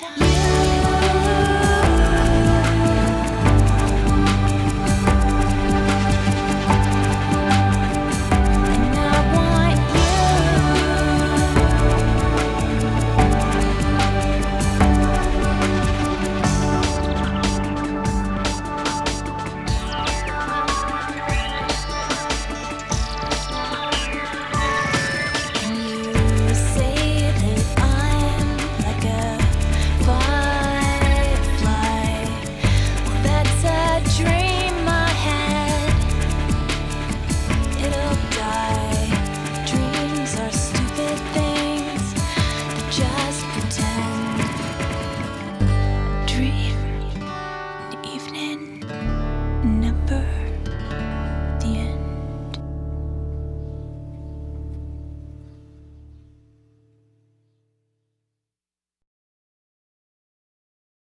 night.